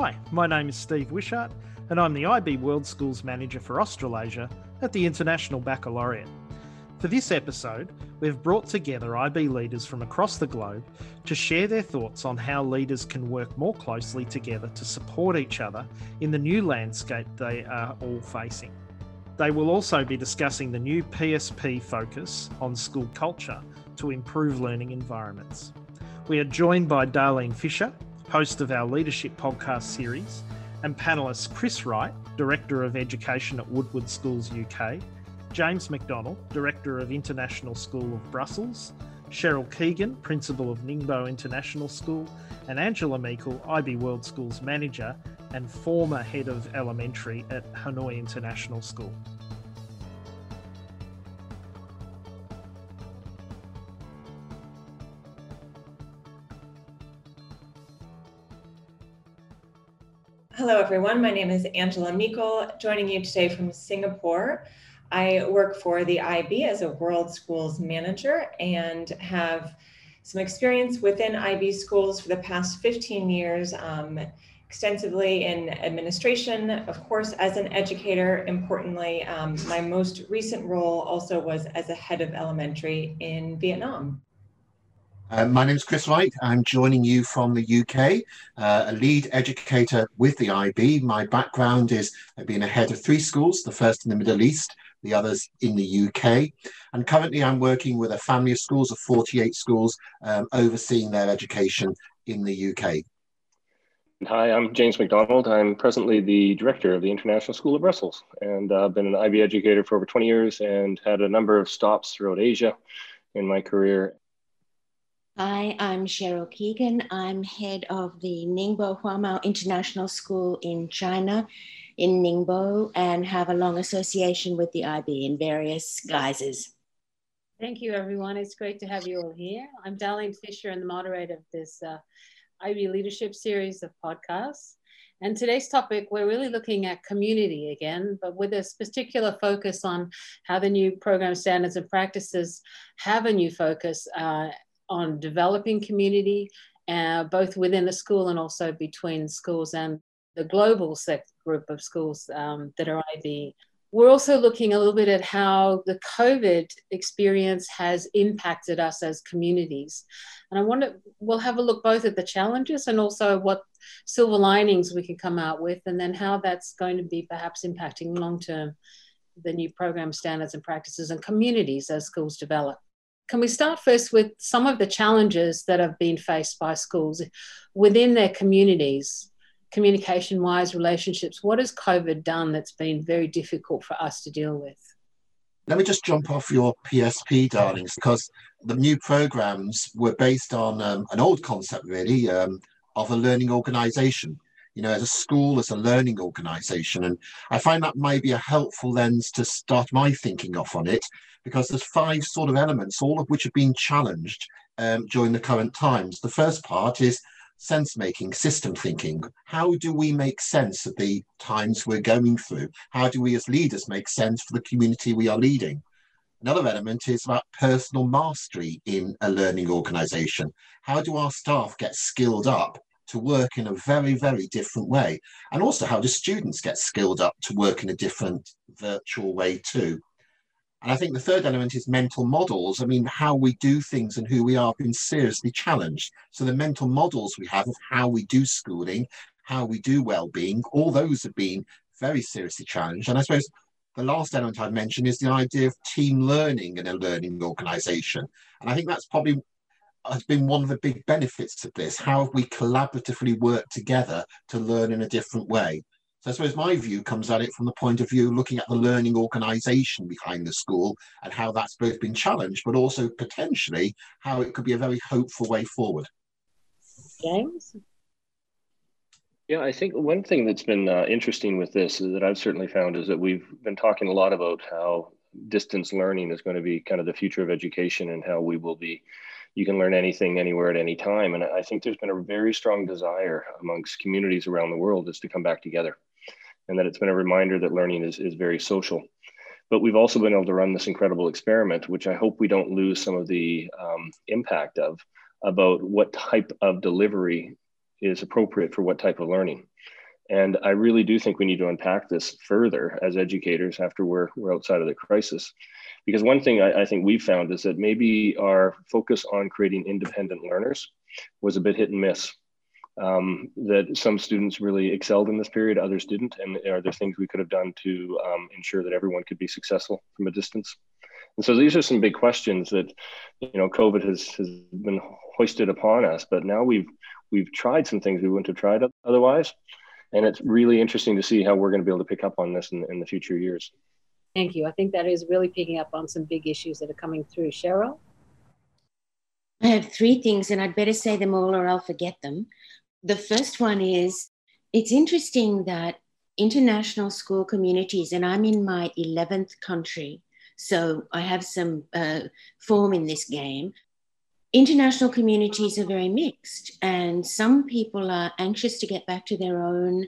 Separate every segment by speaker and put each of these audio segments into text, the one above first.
Speaker 1: Hi, my name is Steve Wishart, and I'm the IB World Schools Manager for Australasia at the International Baccalaureate. For this episode, we've brought together IB leaders from across the globe to share their thoughts on how leaders can work more closely together to support each other in the new landscape they are all facing. They will also be discussing the new PSP focus on school culture to improve learning environments. We are joined by Darlene Fisher, host of our leadership podcast series, and panelists Chris Wright, Director of Education at Woodward Schools UK, James McDonald, Director of International School of Brussels, Cheryl Keegan, Principal of Ningbo International School, and Angela Meikle, IB World Schools Manager and former Head of Elementary at Hanoi International School.
Speaker 2: Hello, everyone. My name is Angela Meikle, joining you today from Singapore. I work for the IB as a World Schools Manager and have some experience within IB schools for the past 15 years, um, extensively in administration, of course, as an educator. Importantly, um, my most recent role also was as a head of elementary in Vietnam.
Speaker 3: Uh, my name is Chris Wright. I'm joining you from the UK, uh, a lead educator with the IB. My background is being a head of three schools, the first in the Middle East, the others in the UK. And currently I'm working with a family of schools of 48 schools, um, overseeing their education in the UK.
Speaker 4: Hi, I'm James McDonald. I'm presently the director of the International School of Brussels, and I've been an IB educator for over 20 years and had a number of stops throughout Asia in my career
Speaker 5: Hi, I'm Cheryl Keegan. I'm head of the Ningbo Huamao International School in China, in Ningbo, and have a long association with the IB in various guises.
Speaker 6: Thank you, everyone. It's great to have you all here. I'm Darlene Fisher and the moderator of this uh, IB Leadership series of podcasts. And today's topic, we're really looking at community again, but with a particular focus on how the new program standards and practices have a new focus uh, on developing community, uh, both within the school and also between schools and the global set group of schools um, that are IB. We're also looking a little bit at how the COVID experience has impacted us as communities. And I wonder, we'll have a look both at the challenges and also what silver linings we can come out with, and then how that's going to be perhaps impacting long term the new program standards and practices and communities as schools develop. Can we start first with some of the challenges that have been faced by schools within their communities, communication wise, relationships? What has COVID done that's been very difficult for us to deal with?
Speaker 3: Let me just jump off your PSP, Darlene's, because the new programs were based on um, an old concept, really, um, of a learning organization you know, as a school, as a learning organization. And I find that might be a helpful lens to start my thinking off on it, because there's five sort of elements, all of which have been challenged um, during the current times. The first part is sense making, system thinking. How do we make sense of the times we're going through? How do we as leaders make sense for the community we are leading? Another element is about personal mastery in a learning organization. How do our staff get skilled up to work in a very, very different way? And also, how do students get skilled up to work in a different virtual way too? And I think the third element is mental models. I mean, how we do things and who we are have been seriously challenged. So the mental models we have of how we do schooling, how we do well-being, all those have been very seriously challenged. And I suppose the last element I mentioned is the idea of team learning in a learning organization. And I think that's probably has been one of the big benefits of this. How have we collaboratively worked together to learn in a different way? So I suppose my view comes at it from the point of view looking at the learning organisation behind the school and how that's both been challenged, but also potentially how it could be a very hopeful way forward.
Speaker 5: James?
Speaker 4: Yeah, I think one thing that's been uh, interesting with this that I've certainly found is that we've been talking a lot about how distance learning is going to be kind of the future of education and how we will be you can learn anything anywhere at any time and i think there's been a very strong desire amongst communities around the world is to come back together and that it's been a reminder that learning is, is very social but we've also been able to run this incredible experiment which i hope we don't lose some of the um, impact of about what type of delivery is appropriate for what type of learning. And I really do think we need to unpack this further as educators after we're, we're outside of the crisis. Because one thing I, I think we've found is that maybe our focus on creating independent learners was a bit hit and miss. Um, that some students really excelled in this period, others didn't. And are there things we could have done to um, ensure that everyone could be successful from a distance? And so these are some big questions that, you know, COVID has, has been hoisted upon us. But now we've we've tried some things we wouldn't have tried otherwise. And it's really interesting to see how we're going to be able to pick up on this in, in the future years.
Speaker 6: Thank you. I think that is really picking up on some big issues that are coming through. Cheryl?
Speaker 5: I have three things, and I'd better say them all or I'll forget them. The first one is it's interesting that international school communities, and I'm in my 11th country, so I have some uh, form in this game. International communities are very mixed, and some people are anxious to get back to their own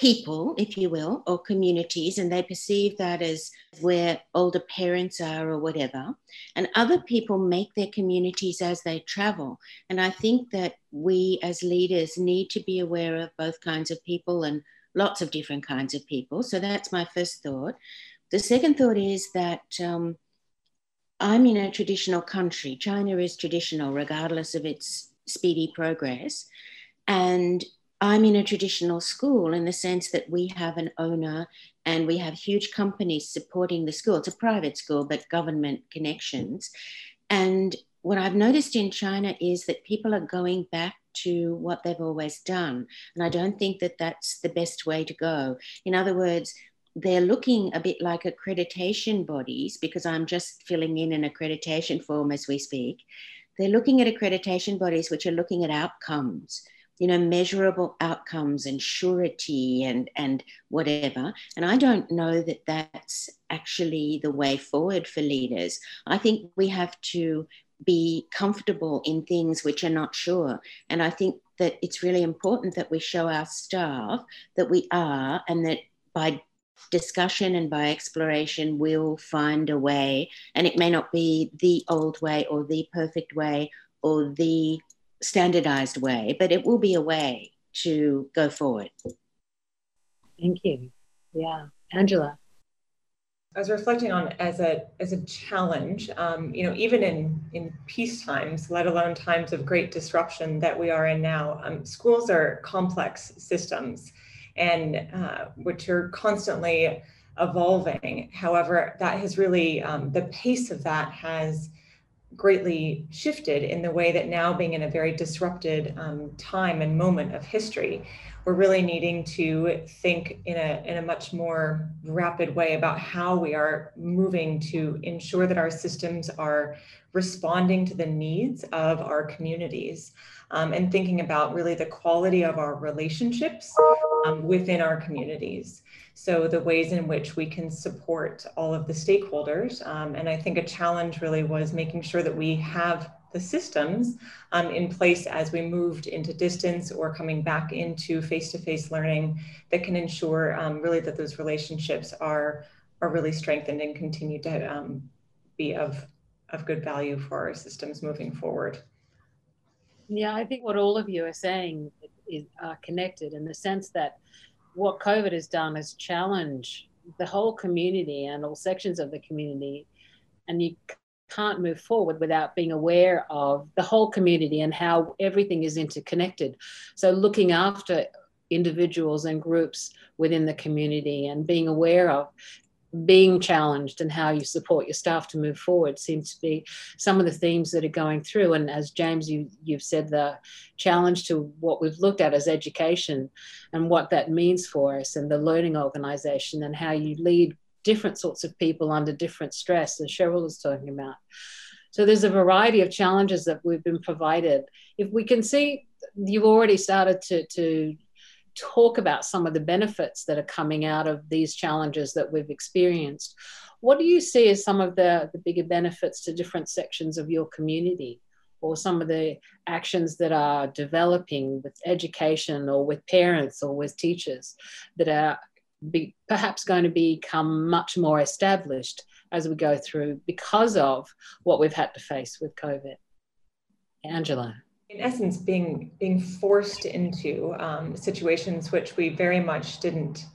Speaker 5: people, if you will, or communities, and they perceive that as where older parents are or whatever. And other people make their communities as they travel. And I think that we as leaders need to be aware of both kinds of people and lots of different kinds of people. So that's my first thought. The second thought is that. Um, I'm in a traditional country. China is traditional, regardless of its speedy progress. And I'm in a traditional school in the sense that we have an owner and we have huge companies supporting the school. It's a private school, but government connections. And what I've noticed in China is that people are going back to what they've always done. And I don't think that that's the best way to go. In other words, they're looking a bit like accreditation bodies because I'm just filling in an accreditation form as we speak. They're looking at accreditation bodies which are looking at outcomes you know, measurable outcomes and surety and, and whatever. And I don't know that that's actually the way forward for leaders. I think we have to be comfortable in things which are not sure. And I think that it's really important that we show our staff that we are and that by discussion and by exploration we'll find a way and it may not be the old way or the perfect way or the standardized way, but it will be a way to go forward.
Speaker 6: Thank you. Yeah. Angela.
Speaker 2: I was reflecting on as a as a challenge, um, you know, even in in peace times, let alone times of great disruption that we are in now. Um, schools are complex systems, and uh, which are constantly evolving. However, that has really um, the pace of that has greatly shifted in the way that now being in a very disrupted um, time and moment of history we're really needing to think in a, in a much more rapid way about how we are moving to ensure that our systems are responding to the needs of our communities um, and thinking about really the quality of our relationships um, within our communities. So the ways in which we can support all of the stakeholders. Um, and I think a challenge really was making sure that we have the systems um, in place as we moved into distance or coming back into face-to-face learning that can ensure um, really that those relationships are are really strengthened and continue to um, be of of good value for our systems moving forward.
Speaker 6: Yeah, I think what all of you are saying is are connected in the sense that what COVID has done is challenge the whole community and all sections of the community. And you can't move forward without being aware of the whole community and how everything is interconnected. So, looking after individuals and groups within the community and being aware of being challenged and how you support your staff to move forward seems to be some of the themes that are going through. And as James, you, you've said, the challenge to what we've looked at as education and what that means for us and the learning organization and how you lead different sorts of people under different stress, as Cheryl was talking about. So there's a variety of challenges that we've been provided. If we can see, you've already started to, to talk about some of the benefits that are coming out of these challenges that we've experienced. What do you see as some of the, the bigger benefits to different sections of your community? Or some of the actions that are developing with education or with parents or with teachers that are be perhaps going to become much more established as we go through because of what we've had to face with COVID. Angela.
Speaker 2: In essence, being being forced into um, situations which we very much didn't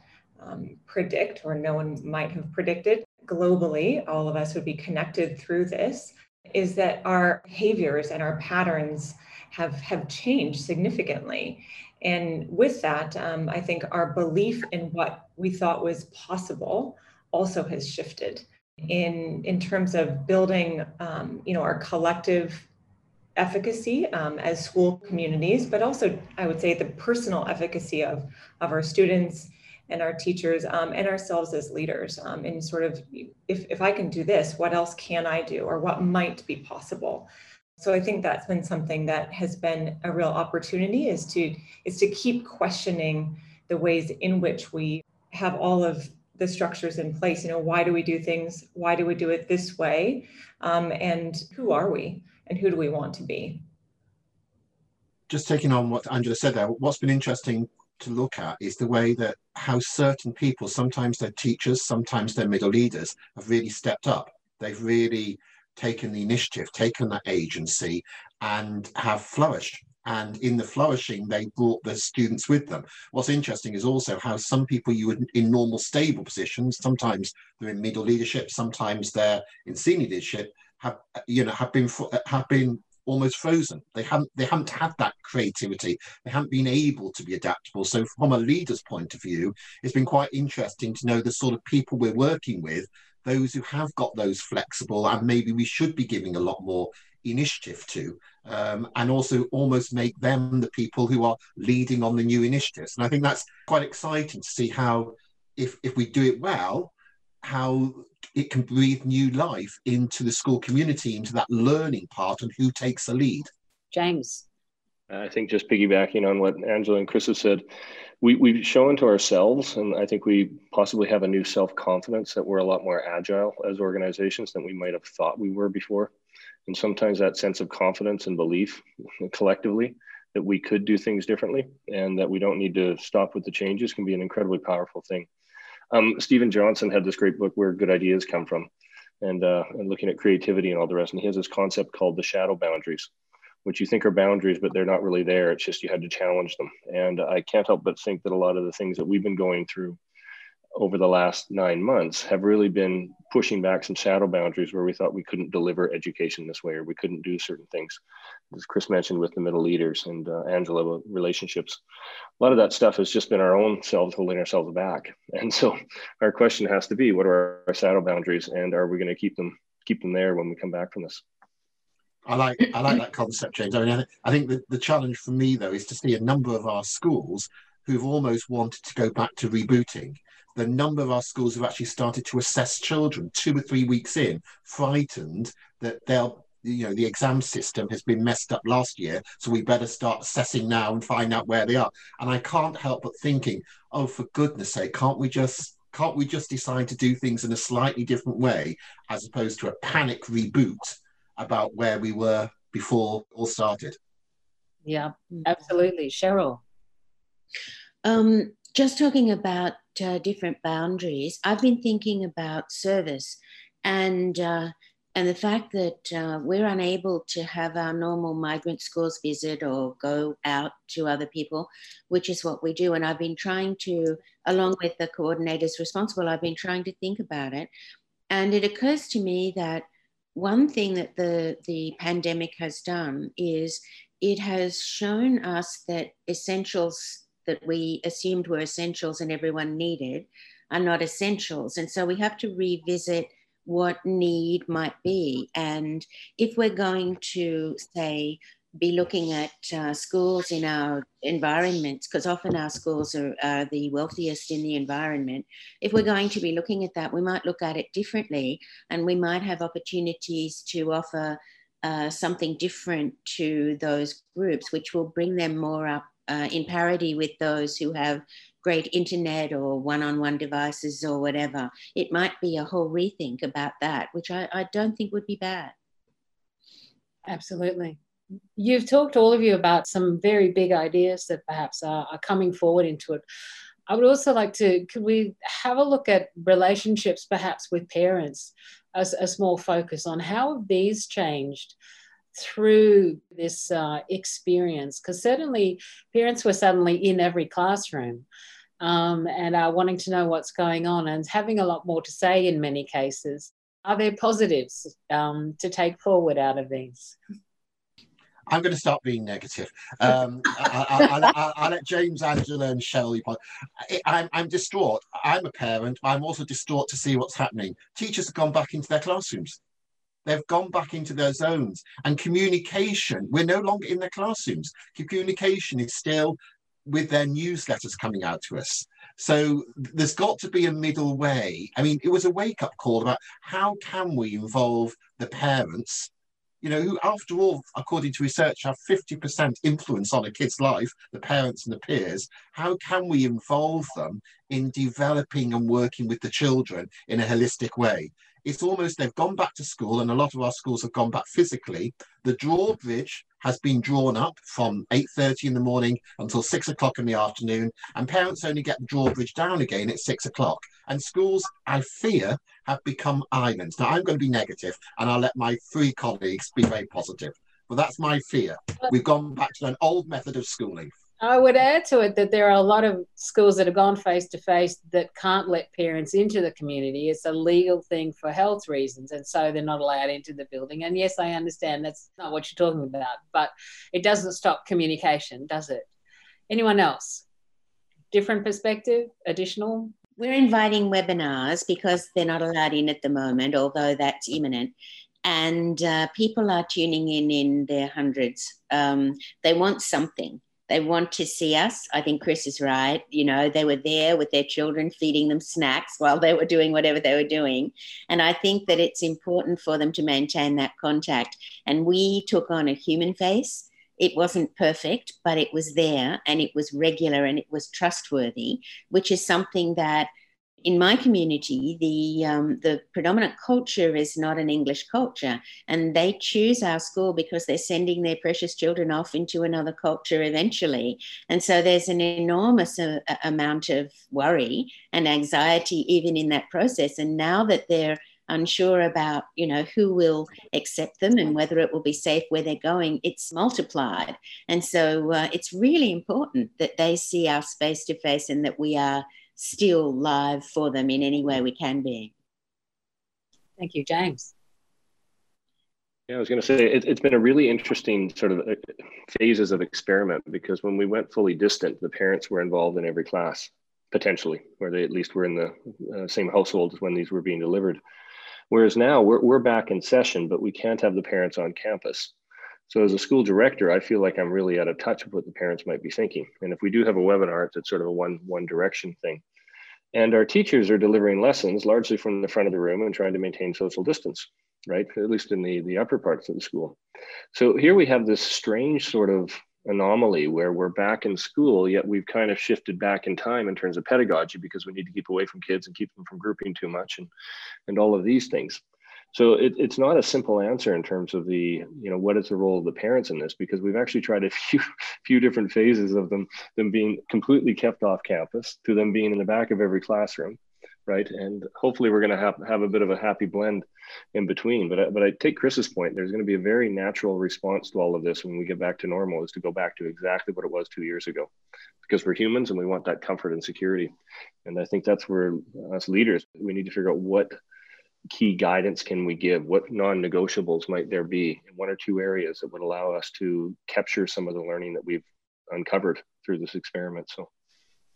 Speaker 2: um, predict, or no one might have predicted. Globally, all of us would be connected through this. Is that our behaviors and our patterns have have changed significantly, and with that, um, I think our belief in what we thought was possible also has shifted in in terms of building um, you know our collective efficacy um, as school communities but also i would say the personal efficacy of of our students and our teachers um, and ourselves as leaders um, and sort of if, if i can do this what else can i do or what might be possible? So i think that's been something that has been a real opportunity is to is to keep questioning the ways in which we have all of the structures in place. You know why do we do things why do we do it this way? Um, and who are we and who do we want to be?
Speaker 3: Just taking on what angela said there what's been interesting to look at is the way that how certain people sometimes they're teachers sometimes they're middle leaders have really stepped up. They've really taken the initiative taken that agency and have flourished. And in the flourishing they brought the students with them. What's interesting is also how some people you would in normal stable positions sometimes they're in middle leadership sometimes they're in senior leadership have you know have been have been almost frozen. They haven't they haven't had that creativity. They haven't been able to be adaptable. So from a leader's point of view it's been quite interesting to know the sort of people we're working with those who have got those flexible and maybe we should be giving a lot more initiative to, um, and also almost make them the people who are leading on the new initiatives. And I think that's quite exciting to see how, if, if we do it well, how it can breathe new life into the school community, into that learning part, and who takes the lead.
Speaker 6: James.
Speaker 4: Uh, I think just piggybacking on what Angela and Chris have said, we, we've shown to ourselves, and I think we possibly have a new self confidence that we're a lot more agile as organizations than we might have thought we were before. And sometimes that sense of confidence and belief collectively that we could do things differently and that we don't need to stop with the changes can be an incredibly powerful thing. Um, Steven Johnson had this great book, Where Good Ideas Come From, and, uh, and looking at creativity and all the rest. And he has this concept called the shadow boundaries, which you think are boundaries, but they're not really there. It's just you had to challenge them. And I can't help but think that a lot of the things that we've been going through over the last nine months have really been pushing back some shadow boundaries where we thought we couldn't deliver education this way or we couldn't do certain things. As Chris mentioned with the middle leaders and uh, Angela relationships, a lot of that stuff has just been our own selves holding ourselves back. And so our question has to be, what are our shadow boundaries and are we going to keep them keep them there when we come back from this?
Speaker 3: I like I like that concept, James. I mean, I think the, the challenge for me though is to see a number of our schools who've almost wanted to go back to rebooting the number of our schools have actually started to assess children two or three weeks in, frightened that they'll you know the exam system has been messed up last year so we better start assessing now and find out where they are. And i can't help but thinking oh for goodness sake can't we just can't we just decide to do things in a slightly different way as opposed to a panic reboot about where we were before all started?
Speaker 6: Yeah. Absolutely. Cheryl.
Speaker 5: Um, just talking about uh, different boundaries, I've been thinking about service and uh, and the fact that uh, we're unable to have our normal migrant schools visit or go out to other people, which is what we do. And I've been trying to, along with the coordinators responsible, I've been trying to think about it. And it occurs to me that one thing that the, the pandemic has done is it has shown us that essentials that we assumed were essentials and everyone needed are not essentials. And so we have to revisit what need might be. And if we're going to, say, be looking at uh, schools in our environments, because often our schools are, are, the wealthiest in the environment. If we're going to be looking at that, we might look at it differently and we might have opportunities to offer uh, something different to those groups, which will bring them more up uh, in parity with those who have great internet or one-on-one devices or whatever. It might be a whole rethink about that, which I, I don't think would be bad.
Speaker 6: Absolutely. You've talked all of you about some very big ideas that perhaps are, are coming forward into it. I would also like to, could we have a look at relationships perhaps with parents as a small focus on how have these changed through this uh, experience? Because certainly parents were suddenly in every classroom um, and are wanting to know what's going on and having a lot more to say in many cases. Are there positives um, to take forward out of these?
Speaker 3: I'm going to start being negative. Um, I, will let James, Angela, and Cheryl. I'm, I'm distraught. I'm a parent. I'm also distraught to see what's happening. Teachers have gone back into their classrooms. They've gone back into their zones. And communication, we're no longer in the classrooms. Communication is still with their newsletters coming out to us. So there's got to be a middle way. I mean, it was a wake up call about how can we involve the parents you know, who, after all, according to research, have 50% influence on a kid's life, the parents and the peers. How can we involve them in developing and working with the children in a holistic way? It's almost they've gone back to school, and a lot of our schools have gone back physically. The drawbridge has been drawn up from 8.30 in the morning until 6 o'clock in the afternoon, and parents only get the drawbridge down again at 6 o'clock. And schools, I fear, have become islands. Now, I'm going to be negative, and I'll let my three colleagues be very positive. But that's my fear. We've gone back to an old method of schooling.
Speaker 6: I would add to it that there are a lot of schools that have gone face to face that can't let parents into the community. It's a legal thing for health reasons, and so they're not allowed into the building. And yes, I understand that's not what you're talking about, but it doesn't stop communication, does it? Anyone else? Different perspective? Additional?
Speaker 5: We're inviting webinars because they're not allowed in at the moment, although that's imminent and uh, people are tuning in in their hundreds. Um, they want something. They want to see us. I think Chris is right. You know, they were there with their children, feeding them snacks while they were doing whatever they were doing. And I think that it's important for them to maintain that contact. And we took on a human face. It wasn't perfect, but it was there and it was regular and it was trustworthy, which is something that in my community, the um, the predominant culture is not an English culture, and they choose our school because they're sending their precious children off into another culture eventually. And so there's an enormous uh, amount of worry and anxiety even in that process. And now that they're unsure about you know who will accept them and whether it will be safe where they're going it's multiplied and so uh, it's really important that they see us face to face and that we are still live for them in any way we can be.
Speaker 6: Thank you, James.
Speaker 4: Yeah, I was going to say it, has been a really interesting sort of uh, phases of experiment because when we went fully distant, the parents were involved in every class potentially, or they at least were in the uh, same household as when these were being delivered. Whereas now we're, we're back in session, but we can't have the parents on campus. So as a school director, I feel like I'm really out of touch with what the parents might be thinking. And if we do have a webinar, it's sort of a one one direction thing. And our teachers are delivering lessons largely from the front of the room and trying to maintain social distance, right? At least in the, the upper parts of the school. So here we have this strange sort of anomaly where we're back in school, yet we've kind of shifted back in time in terms of pedagogy because we need to keep away from kids and keep them from grouping too much and, and all of these things. So it, it's not a simple answer in terms of the, you know, what is the role of the parents in this? Because we've actually tried a few, few different phases of them, them being completely kept off campus to them being in the back of every classroom, right? And hopefully we're going to have, have a bit of a happy blend in between. But I, but I take Chris's point. There's going to be a very natural response to all of this when we get back to normal, is to go back to exactly what it was two years ago, because we're humans and we want that comfort and security. And I think that's where as leaders we need to figure out what key guidance can we give? What non-negotiables might there be in one or two areas that would allow us to capture some of the learning that we've uncovered through this experiment? So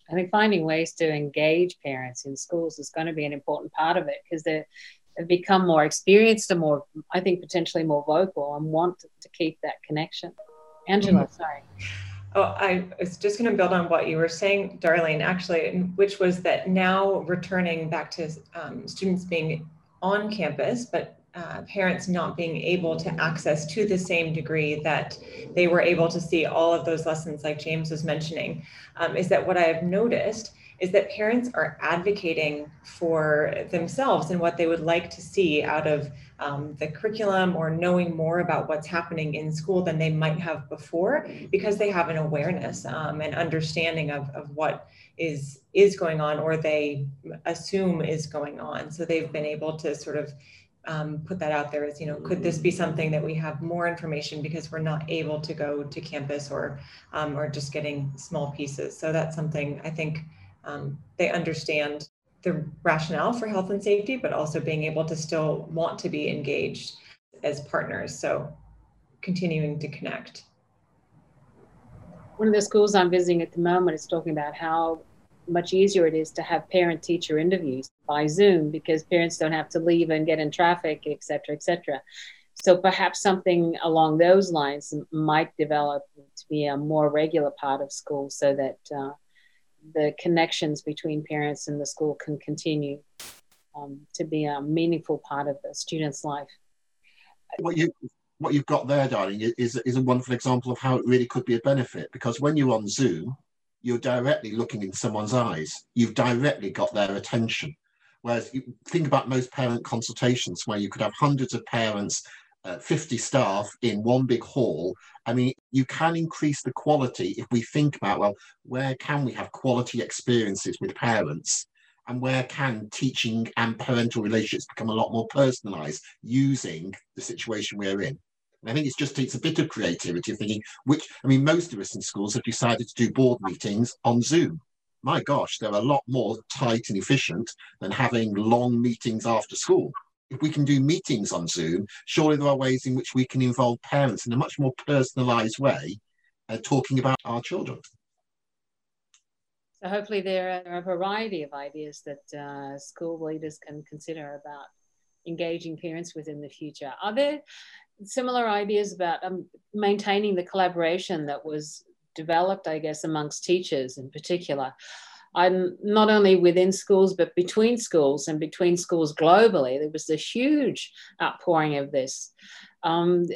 Speaker 6: I think finding ways to engage parents in schools is going to be an important part of it because they've become more experienced and more, I think, potentially more vocal and want to keep that connection. Angela, mm-hmm. sorry.
Speaker 2: Oh, I was just going to build on what you were saying, Darlene, actually, which was that now returning back to um, students being on campus, but uh, parents not being able to access to the same degree that they were able to see all of those lessons like James was mentioning, um, is that what I have noticed is that parents are advocating for themselves and what they would like to see out of um, the curriculum or knowing more about what's happening in school than they might have before because they have an awareness um, and understanding of, of what is is going on or they assume is going on. So they've been able to sort of um, put that out there as you know could this be something that we have more information because we're not able to go to campus or um, or just getting small pieces. So that's something i think um, they understand the rationale for health and safety but also being able to still want to be engaged as partners. So continuing to connect.
Speaker 6: One of the schools i'm visiting at the moment is talking about how much easier it is to have parent teacher interviews by Zoom because parents don't have to leave and get in traffic, et cetera, et cetera. So perhaps something along those lines might develop to be a more regular part of school so that uh, the connections between parents and the school can continue um, to be a meaningful part of the student's life.
Speaker 3: What you what you've got there, Darlene, is is a wonderful example of how it really could be a benefit because when you're on Zoom, you're directly looking in someone's eyes. You've directly got their attention. Whereas you think about most parent consultations where you could have hundreds of parents, uh, 50 staff in one big hall. I mean, you can increase the quality if we think about, well, where can we have quality experiences with parents? And where can teaching and parental relationships become a lot more personalized using the situation we're in? I think it's just takes a bit of creativity of thinking which I mean most of us in schools have decided to do board meetings on Zoom. My gosh, they're a lot more tight and efficient than having long meetings after school. If we can do meetings on Zoom, surely there are ways in which we can involve parents in a much more personalized way, uh, talking about our children.
Speaker 6: So hopefully there are a variety of ideas that uh, school leaders can consider about engaging parents with in the future. Are there similar ideas about um, maintaining the collaboration that was developed, I guess, amongst teachers in particular. I'm not only within schools, but between schools and between schools globally. There was a huge outpouring of this. Um,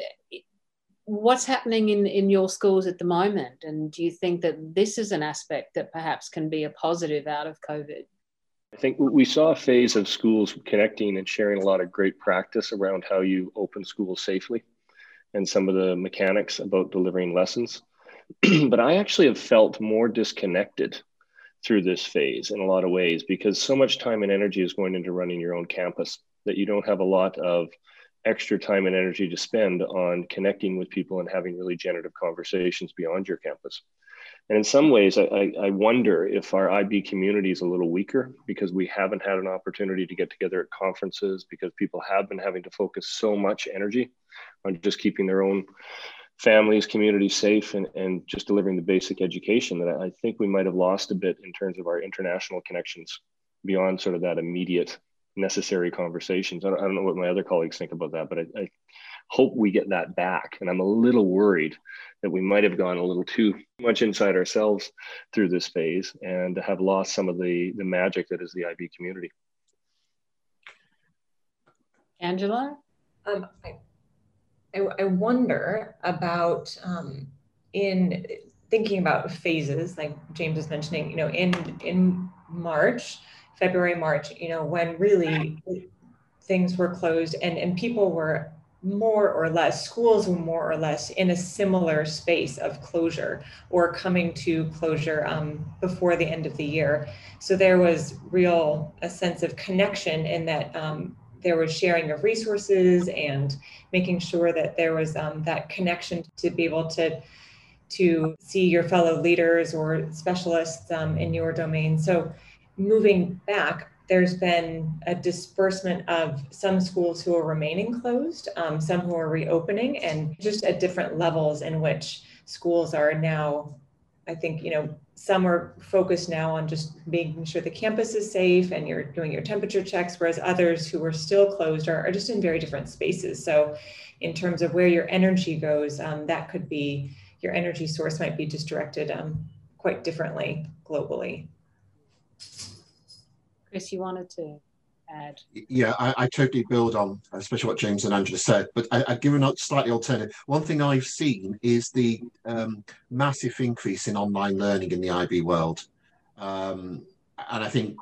Speaker 6: what's happening in, in your schools at the moment? And do you think that this is an aspect that perhaps can be a positive out of COVID?
Speaker 4: I think we saw a phase of schools connecting and sharing a lot of great practice around how you open schools safely and some of the mechanics about delivering lessons. but I actually have felt more disconnected through this phase in a lot of ways because so much time and energy is going into running your own campus that you don't have a lot of extra time and energy to spend on connecting with people and having really generative conversations beyond your campus. And in some ways, I, I wonder if our IB community is a little weaker because we haven't had an opportunity to get together at conferences because people have been having to focus so much energy on just keeping their own families, communities safe, and, and just delivering the basic education that I think we might have lost a bit in terms of our international connections beyond sort of that immediate necessary conversations. I don't, I don't know what my other colleagues think about that, but I, I hope we get that back. And I'm a little worried that we might have gone a little too much inside ourselves through this phase and have lost some of the, the magic that is the IB community.
Speaker 6: Angela?
Speaker 2: Um, I, I, I, wonder about um, in thinking about phases, like James was mentioning, you know, in in March, February, March, you know, when really things were closed and, and people were more or less, schools were more or less in a similar space of closure or coming to closure um, before the end of the year. So there was real a sense of connection in that um, there was sharing of resources and making sure that there was um, that connection to be able to to see your fellow leaders or specialists um, in your domain. So moving back, there's been a disbursement of some schools who are remaining closed, um, some who are reopening, and just at different levels in which schools are now. I think, you know, some are focused now on just making sure the campus is safe and you're doing your temperature checks, whereas others who are still closed are, are just in very different spaces. So, in terms of where your energy goes, um, that could be your energy source might be just directed um, quite differently globally.
Speaker 6: Chris, you wanted to add?
Speaker 3: Yeah, I, I totally build on, especially what James and Angela said, but I, I'd give a slightly alternative. One thing I've seen is the um, massive increase in online learning in the IB world. Um, and I think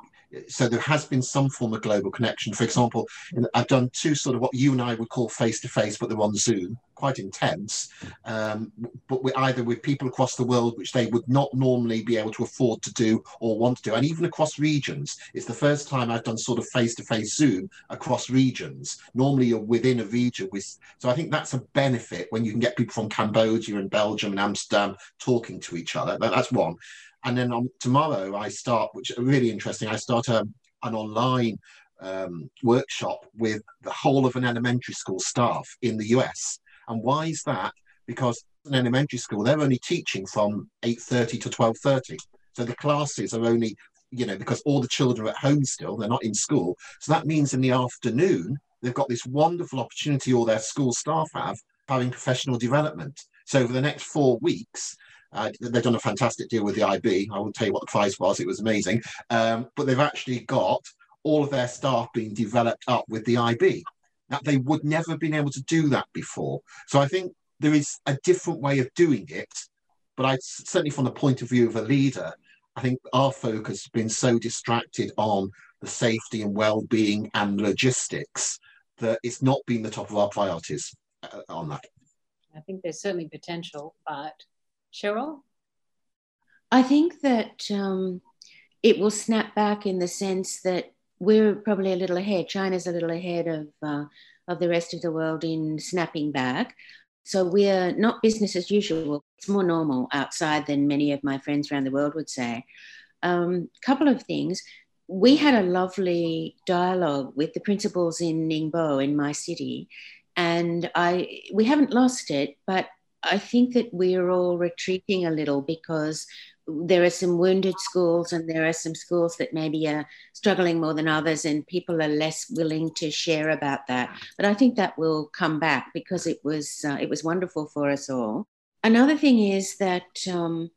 Speaker 3: so there has been some form of global connection. For example, I've done two sort of what you and I would call face to face, but they're on Zoom quite intense, um, but with either with people across the world, which they would not normally be able to afford to do or want to do, and even across regions. It's the first time I've done sort of face-to-face Zoom across regions. Normally you're within a region with, so I think that's a benefit when you can get people from Cambodia and Belgium and Amsterdam talking to each other. That's one. And then on tomorrow I start, which is really interesting. I start a, um, an online um, workshop with the whole of an elementary school staff in the US. And why is that? Because an elementary school, they're only teaching from 8.30 to 12.30. So the classes are only, you know, because all the children are at home still, they're not in school. So that means in the afternoon, they've got this wonderful opportunity all their school staff have having professional development. So for the next four weeks, uh, they've done a fantastic deal with the IB. I won't tell you what the price was; it was amazing. Um, but they've actually got all of their staff being developed up with the IB. That they would never have been able to do that before. So I think there is a different way of doing it. But I certainly, from the point of view of a leader, I think our focus has been so distracted on the safety and well-being and logistics that it's not been the top of our priorities uh, on that.
Speaker 6: I think there's certainly potential, but Cheryl?
Speaker 5: I think that um, it will snap back in the sense that we're probably a little ahead. China's a little ahead of uh, of the rest of the world in snapping back. So we're not business as usual. It's more normal outside than many of my friends around the world would say. A um, couple of things. We had a lovely dialogue with the principals in Ningbo, in my city, and I we haven't lost it, but I think that we're all retreating a little because there are some wounded schools and there are some schools that maybe are struggling more than others and people are less willing to share about that. But i think that will come back because it was uh, it was wonderful for us all. Another thing is that um,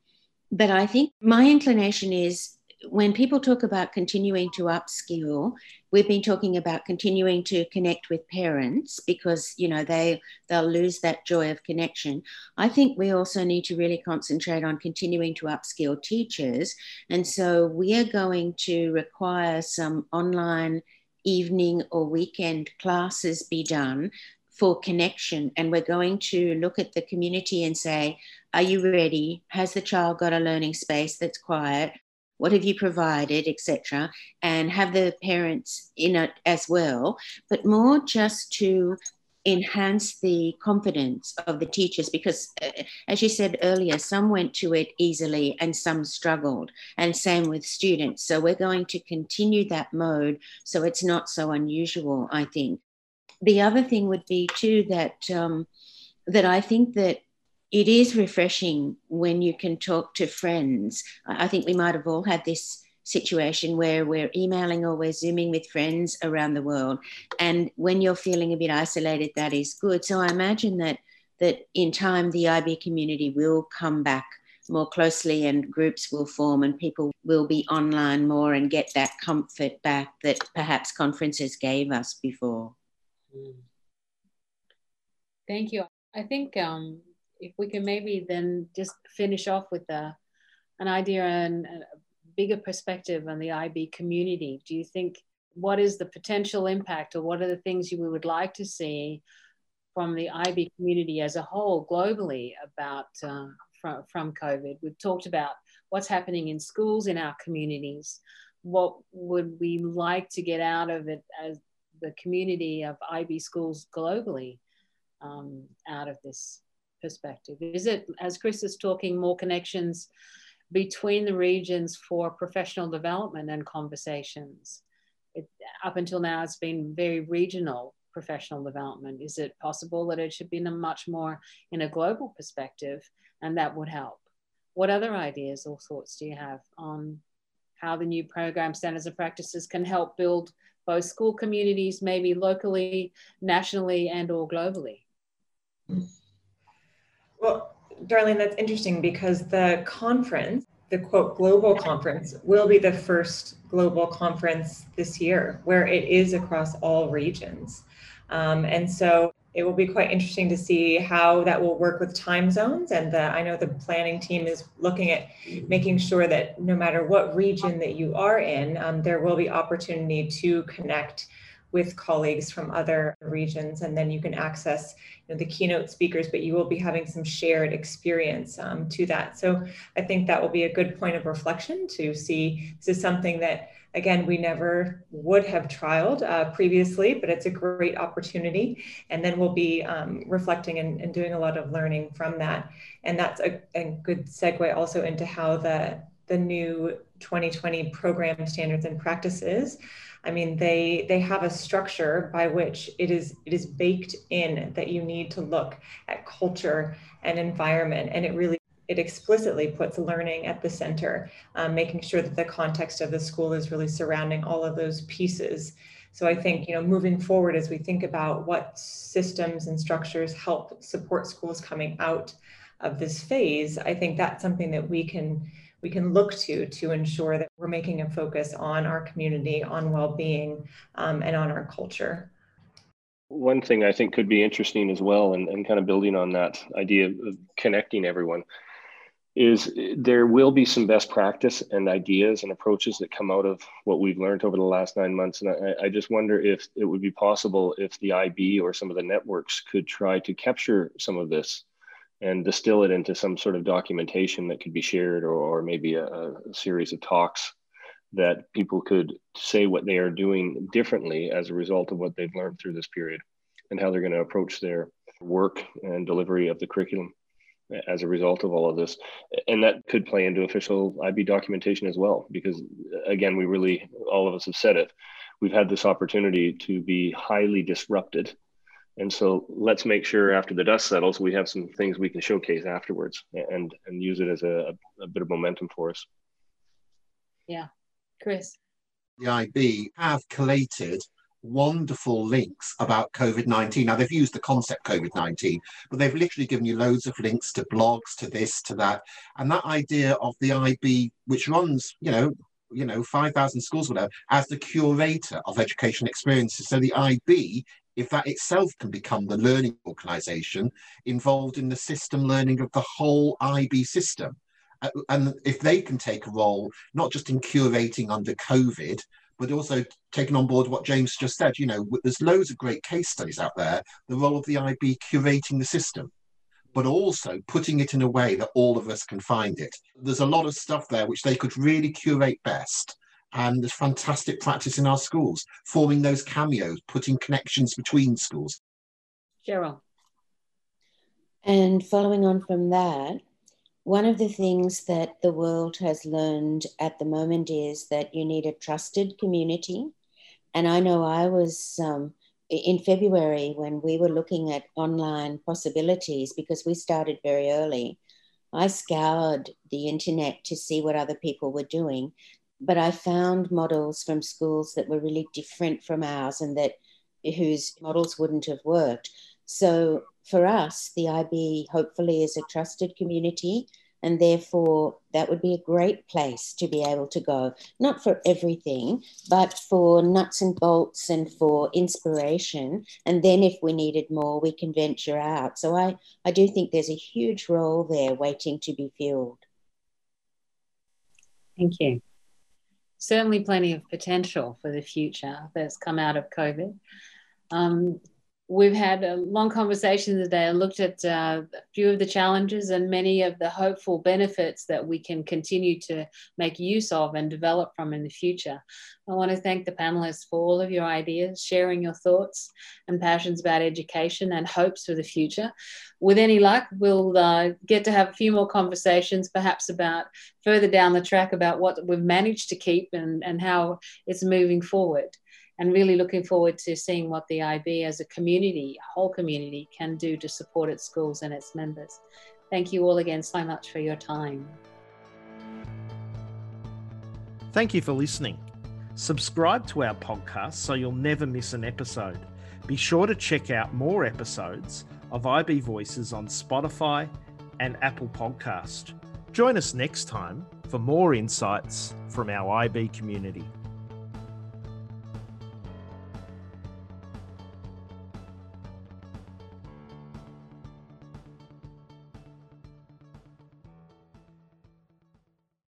Speaker 5: that i think my inclination is when people talk about continuing to upskill, we've been talking about continuing to connect with parents because you know they they'll lose that joy of connection. I think we also need to really concentrate on continuing to upskill teachers, and so we are going to require some online evening or weekend classes be done for connection. And we're going to look at the community and say are you ready? Has the child got a learning space that's quiet what have you provided etc and have the parents in it as well but more just to enhance the confidence of the teachers because uh, as you said earlier some went to it easily and some struggled and same with students. So we're going to continue that mode so it's not so unusual i think. The other thing would be too that um, that i think that it is refreshing when you can talk to friends. I think we might have all had this situation where we're emailing or we're zooming with friends around the world. And when you're feeling a bit isolated that is good. So i imagine that that in time the ib community will come back more closely and groups will form and people will be online more and get that comfort back that perhaps conferences gave us before.
Speaker 6: Thank you. I think um, if we can maybe then just finish off with a, an idea and a bigger perspective on the IB community. Do you think what is the potential impact or what are the things you would like to see from the IB community as a whole globally about uh, from, from COVID? We've talked about what's happening in schools in our communities. What would we like to get out of it as the community of IB schools globally um, out of this perspective? Is it, as Chris is talking, more connections between the regions for professional development and conversations? It, up until now, it's been very regional professional development. Is it possible that it should be in a much more in a global perspective, and that would help? What other ideas or thoughts do you have on how the new program standards and practices can help build both school communities, maybe locally, nationally, and or globally? Hmm.
Speaker 2: Well, Darlene, that's interesting because the conference, the quote global conference, will be the first global conference this year where it is across all regions. Um, and so it will be quite interesting to see how that will work with time zones. And the, I know the planning team is looking at making sure that no matter what region that you are in, um, there will be opportunity to connect with colleagues from other regions and then you can access you know, the keynote speakers but you will be having some shared experience um, to that. So i think that will be a good point of reflection to see this is something that again we never would have trialed uh, previously but it's a great opportunity. And then we'll be um, reflecting and, and, doing a lot of learning from that. And that's a, a good segue also into how the the new 2020 program standards and practices. I mean they they have a structure by which it is it is baked in that you need to look at culture and environment. And it really it explicitly puts learning at the center um, making sure that the context of the school is really surrounding all of those pieces. So i think you know moving forward as we think about what systems and structures help support schools coming out of this phase i think that's something that we can we can look to to ensure that we're making a focus on our community, on well-being, um, and on our culture.
Speaker 4: One thing I think could be interesting as well, and, and kind of building on that idea of connecting everyone, is there will be some best practice and ideas and approaches that come out of what we've learned over the last nine months. And I, I, just wonder if it would be possible if the IB or some of the networks could try to capture some of this and distill it into some sort of documentation that could be shared or, or maybe a, a, series of talks that people could say what they are doing differently as a result of what they've learned through this period and how they're going to approach their work and delivery of the curriculum as a result of all of this. And that could play into official ib documentation as well because again we really all of us have said it. We've had this opportunity to be highly disrupted and so let's make sure after the dust settles, we have some things we can showcase afterwards and, and use it as a, a bit of momentum for us.
Speaker 6: Yeah. Chris.
Speaker 3: The IB have collated wonderful links about COVID 19. Now, they've used the concept COVID 19, but they've literally given you loads of links to blogs, to this, to that. And that idea of the IB, which runs, you know, you know, 5,000 schools, whatever, as the curator of education experiences. So the IB if that itself can become the learning organization involved in the system learning of the whole IB system. Uh, and if they can take a role, not just in curating under COVID, but also taking on board what James just said, you know, there's loads of great case studies out there, the role of the IB curating the system, but also putting it in a way that all of us can find it. There's a lot of stuff there which they could really curate best and there's fantastic practice in our schools, forming those cameos, putting connections between schools.
Speaker 6: Cheryl.
Speaker 5: And following on from that, one of the things that the world has learned at the moment is that you need a trusted community. And I know I was um, in February when we were looking at online possibilities because we started very early. I scoured the internet to see what other people were doing but I found models from schools that were really different from ours and that whose models wouldn't have worked. So for us, the IB hopefully is a trusted community, and therefore that would be a great place to be able to go, not for everything, but for nuts and bolts and for inspiration. And then if we needed more, we can venture out. So I, I do think there's a huge role there waiting to be filled.
Speaker 6: Thank you certainly plenty of potential for the future that's come out of COVID. Um, we've had a long conversation today and looked at uh, a few of the challenges and many of the hopeful benefits that we can continue to make use of and develop from in the future. I want to thank the panelists for all of your ideas, sharing your thoughts and passions about education and hopes for the future. With any luck, we'll uh, get to have a few more conversations, perhaps about further down the track about what we've managed to keep and, and how it's moving forward and really looking forward to seeing what the IB as a community, a whole community, can do to support its schools and its members. Thank you all again so much for your time.
Speaker 1: Thank you for listening. Subscribe to our podcast so you'll never miss an episode. Be sure to check out more episodes of IB Voices on Spotify and Apple Podcast. Join us next time for more insights from our IB community.